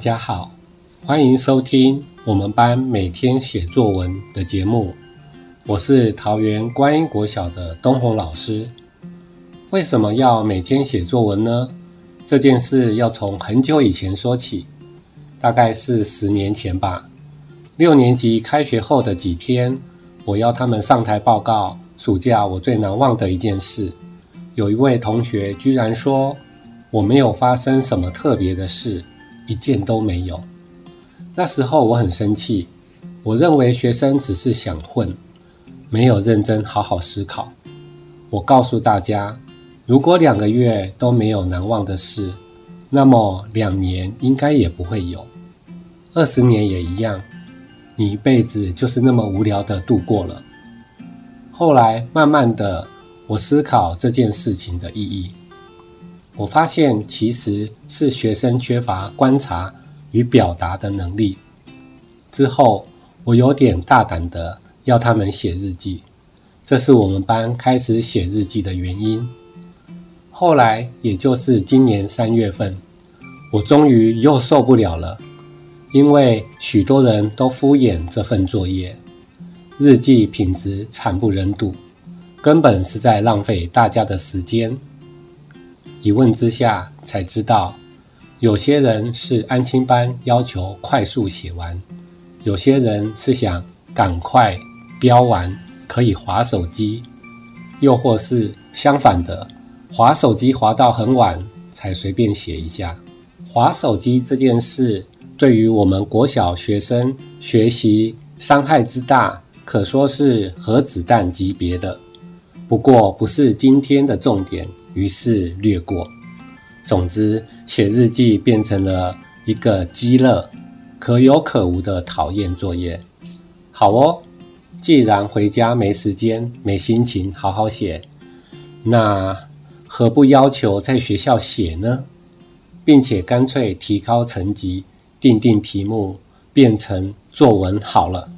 大家好，欢迎收听我们班每天写作文的节目。我是桃园观音国小的东红老师。为什么要每天写作文呢？这件事要从很久以前说起，大概是十年前吧。六年级开学后的几天，我要他们上台报告暑假我最难忘的一件事。有一位同学居然说我没有发生什么特别的事，一件都没有。那时候我很生气，我认为学生只是想混，没有认真好好思考。我告诉大家，如果两个月都没有难忘的事，那么两年应该也不会有，二十年也一样。你一辈子就是那么无聊的度过了。后来慢慢的，我思考这件事情的意义。我发现其实是学生缺乏观察与表达的能力。之后，我有点大胆的要他们写日记，这是我们班开始写日记的原因。后来，也就是今年三月份，我终于又受不了了，因为许多人都敷衍这份作业，日记品质惨不忍睹，根本是在浪费大家的时间。一问之下才知道，有些人是安亲班要求快速写完，有些人是想赶快标完可以划手机，又或是相反的，划手机划到很晚才随便写一下。划手机这件事对于我们国小学生学习伤害之大，可说是核子弹级别的。不过不是今天的重点。于是略过。总之，写日记变成了一个鸡肋、可有可无的讨厌作业。好哦，既然回家没时间、没心情好好写，那何不要求在学校写呢？并且干脆提高成绩，定定题目，变成作文好了。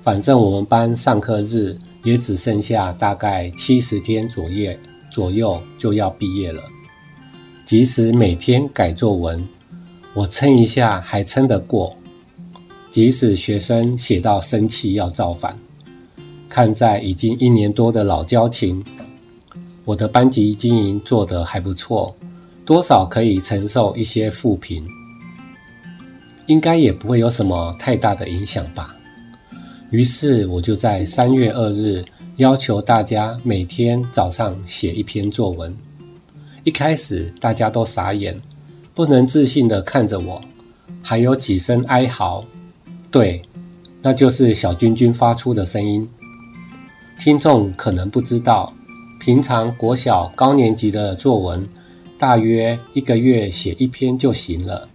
反正我们班上课日也只剩下大概七十天左右。左右就要毕业了，即使每天改作文，我撑一下还撑得过。即使学生写到生气要造反，看在已经一年多的老交情，我的班级经营做得还不错，多少可以承受一些负评，应该也不会有什么太大的影响吧。于是我就在三月二日。要求大家每天早上写一篇作文。一开始大家都傻眼，不能自信地看着我，还有几声哀嚎。对，那就是小君君发出的声音。听众可能不知道，平常国小高年级的作文，大约一个月写一篇就行了。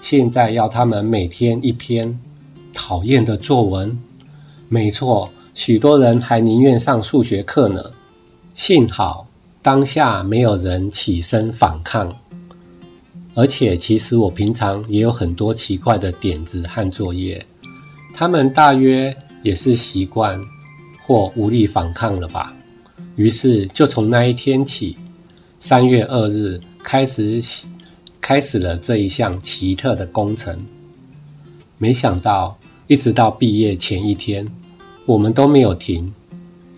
现在要他们每天一篇，讨厌的作文。没错。许多人还宁愿上数学课呢。幸好当下没有人起身反抗，而且其实我平常也有很多奇怪的点子和作业，他们大约也是习惯或无力反抗了吧。于是就从那一天起，三月二日开始开始了这一项奇特的工程。没想到一直到毕业前一天。我们都没有停，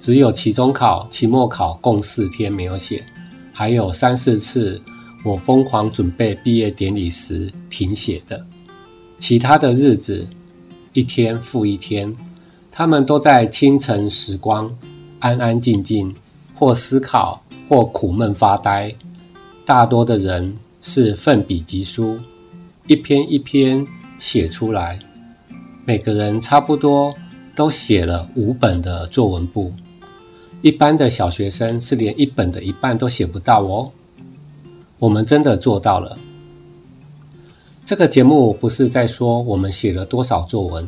只有期中考、期末考共四天没有写，还有三四次我疯狂准备毕业典礼时停写的。其他的日子，一天复一天，他们都在清晨时光安安静静，或思考，或苦闷发呆。大多的人是奋笔疾书，一篇一篇写出来，每个人差不多。都写了五本的作文簿，一般的小学生是连一本的一半都写不到哦。我们真的做到了。这个节目不是在说我们写了多少作文，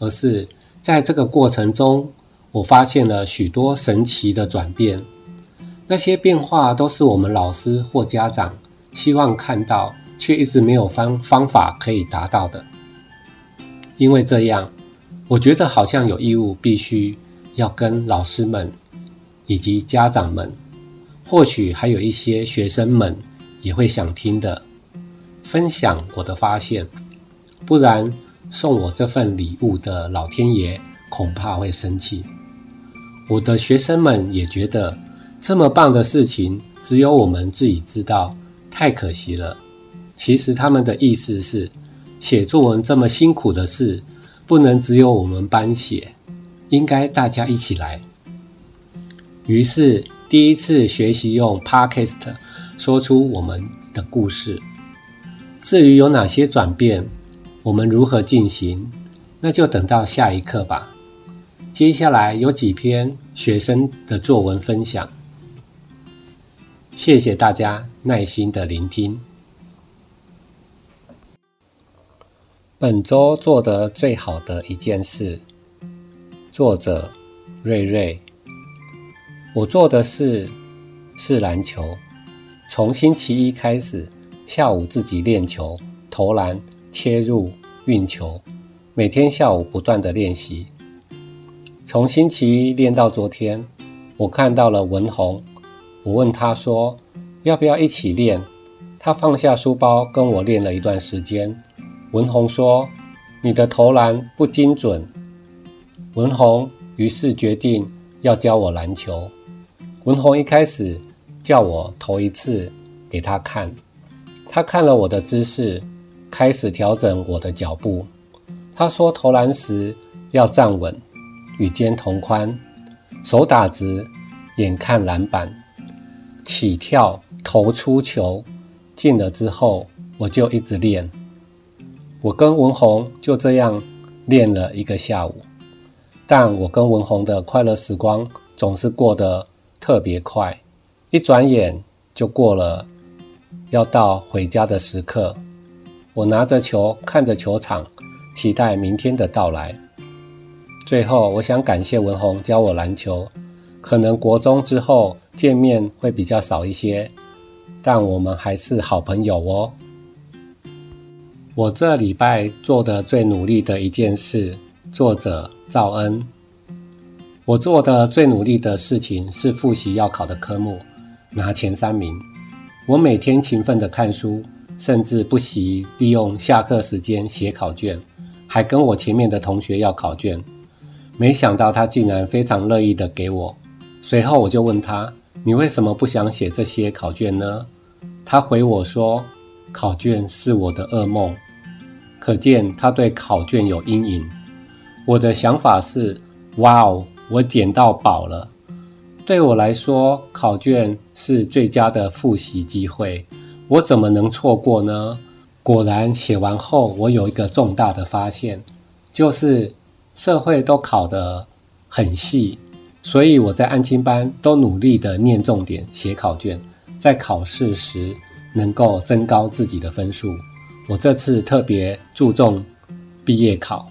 而是在这个过程中，我发现了许多神奇的转变。那些变化都是我们老师或家长希望看到，却一直没有方方法可以达到的。因为这样。我觉得好像有义务，必须要跟老师们以及家长们，或许还有一些学生们也会想听的，分享我的发现，不然送我这份礼物的老天爷恐怕会生气。我的学生们也觉得这么棒的事情只有我们自己知道，太可惜了。其实他们的意思是，写作文这么辛苦的事，不能只有我们班写，应该大家一起来。于是第一次学习用 Podcast 说出我们的故事。至于有哪些转变，我们如何进行，那就等到下一课吧。接下来有几篇学生的作文分享，谢谢大家耐心的聆听。本周做得最好的一件事，作者瑞瑞。我做的事是篮球，从星期一开始。下午自己练球，投篮、切入、运球，每天下午不断的练习。从星期一练到昨天，我看到了文宏，我问他说要不要一起练，他放下书包跟我练了一段时间。文宏说你的投篮不精准，文宏于是决定要教我篮球。文宏一开始叫我投一次给他看。他看了我的姿势，开始调整我的脚步。他说：“投篮时要站稳，与肩同宽，手打直，眼看篮板，起跳投出球。进了之后，我就一直练。我跟文宏就这样练了一个下午。但我跟文宏的快乐时光总是过得特别快，一转眼就过了。”要到回家的时刻，我拿着球，看着球场，期待明天的到来。最后，我想感谢文宏教我篮球。可能国中之后见面会比较少一些，但我们还是好朋友哦。我这礼拜做的最努力的一件事，作者赵恩。我做的最努力的事情是复习要考的科目，拿前三名。我每天勤奋地看书，甚至不惜利用下课时间写考卷，还跟我前面的同学要考卷。没想到他竟然非常乐意地给我。随后我就问他：“你为什么不想写这些考卷呢？”他回我说：“考卷是我的噩梦。”可见他对考卷有阴影。我的想法是：“哇哦，我捡到宝了。”对我来说，考卷是最佳的复习机会，我怎么能错过呢？果然，写完后我有一个重大的发现，就是社会都考得很细，所以我在安亲班都努力的念重点、写考卷，在考试时能够增高自己的分数。我这次特别注重毕业考，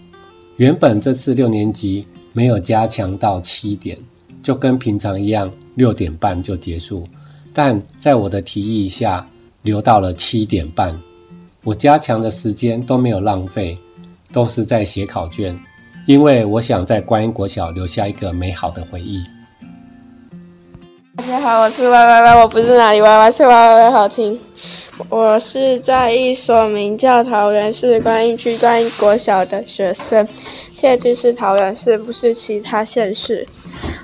原本这次六年级没有加强到七点。就跟平常一样，六点半就结束，但在我的提议下，留到了七点半。我加强的时间都没有浪费，都是在写考卷，因为我想在观音国小留下一个美好的回忆。大家好，我是 Y Y Y，我不是哪里 Y Y，是 Y Y Y 好听。我是在一所名叫桃园市观音区观音国小的学生，切记是桃园市，不是其他县市。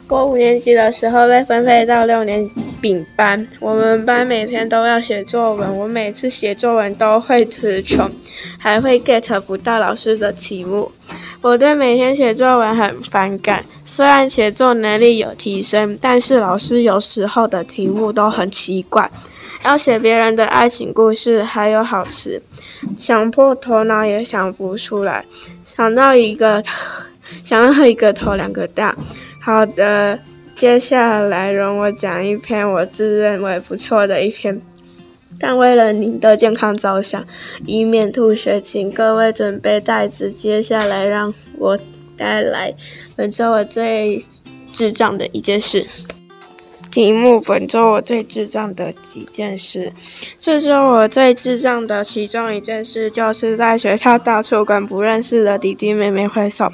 我五年级的时候被分配到六年丙班，我们班每天都要写作文，我每次写作文都会词穷，还会 get 不到老师的题目。我对每天写作文很反感，虽然写作能力有提升，但是老师有时候的题目都很奇怪，要写别人的爱情故事，还有好词，想破头脑也想不出来，想到一个，想到一个头两个大。好的，接下来容我讲一篇我自认为不错的一篇，但为了您的健康着想，以免吐血，请各位准备袋子。接下来让我带来本周我最智障的一件事。题目：本周我最智障的几件事。这周我最智障的其中一件事，就是在学校到处跟不认识的弟弟妹妹挥手。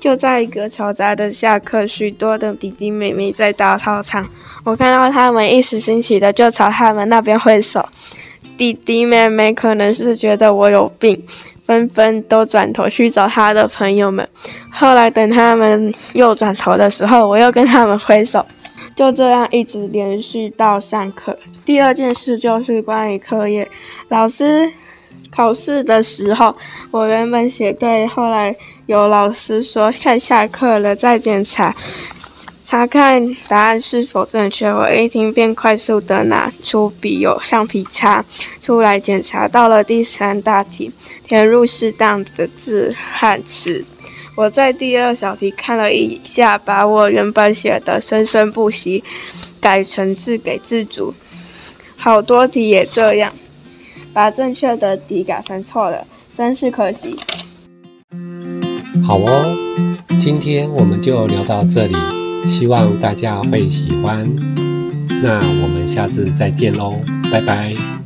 就在一个嘈杂的下课，许多的弟弟妹妹在大操场，我看到他们一时兴起的就朝他们那边挥手。弟弟妹妹可能是觉得我有病，纷纷都转头去找他的朋友们。后来等他们又转头的时候，我又跟他们挥手，就这样一直连续到上课。第二件事就是关于课业，老师考试的时候，我原本写对，后来有老师说看下课了再检查。查看答案是否正确，我一听便快速地拿出笔，有橡皮擦出来检查。到了第三大题，填入适当的字和词。我在第二小题看了一下，把我原本写的“生生不息”改成字给字组。好多题也这样，把正确的题改成错了，真是可惜。好哦，今天我们就聊到这里。希望大家会喜欢，那我们下次再见喽，拜拜。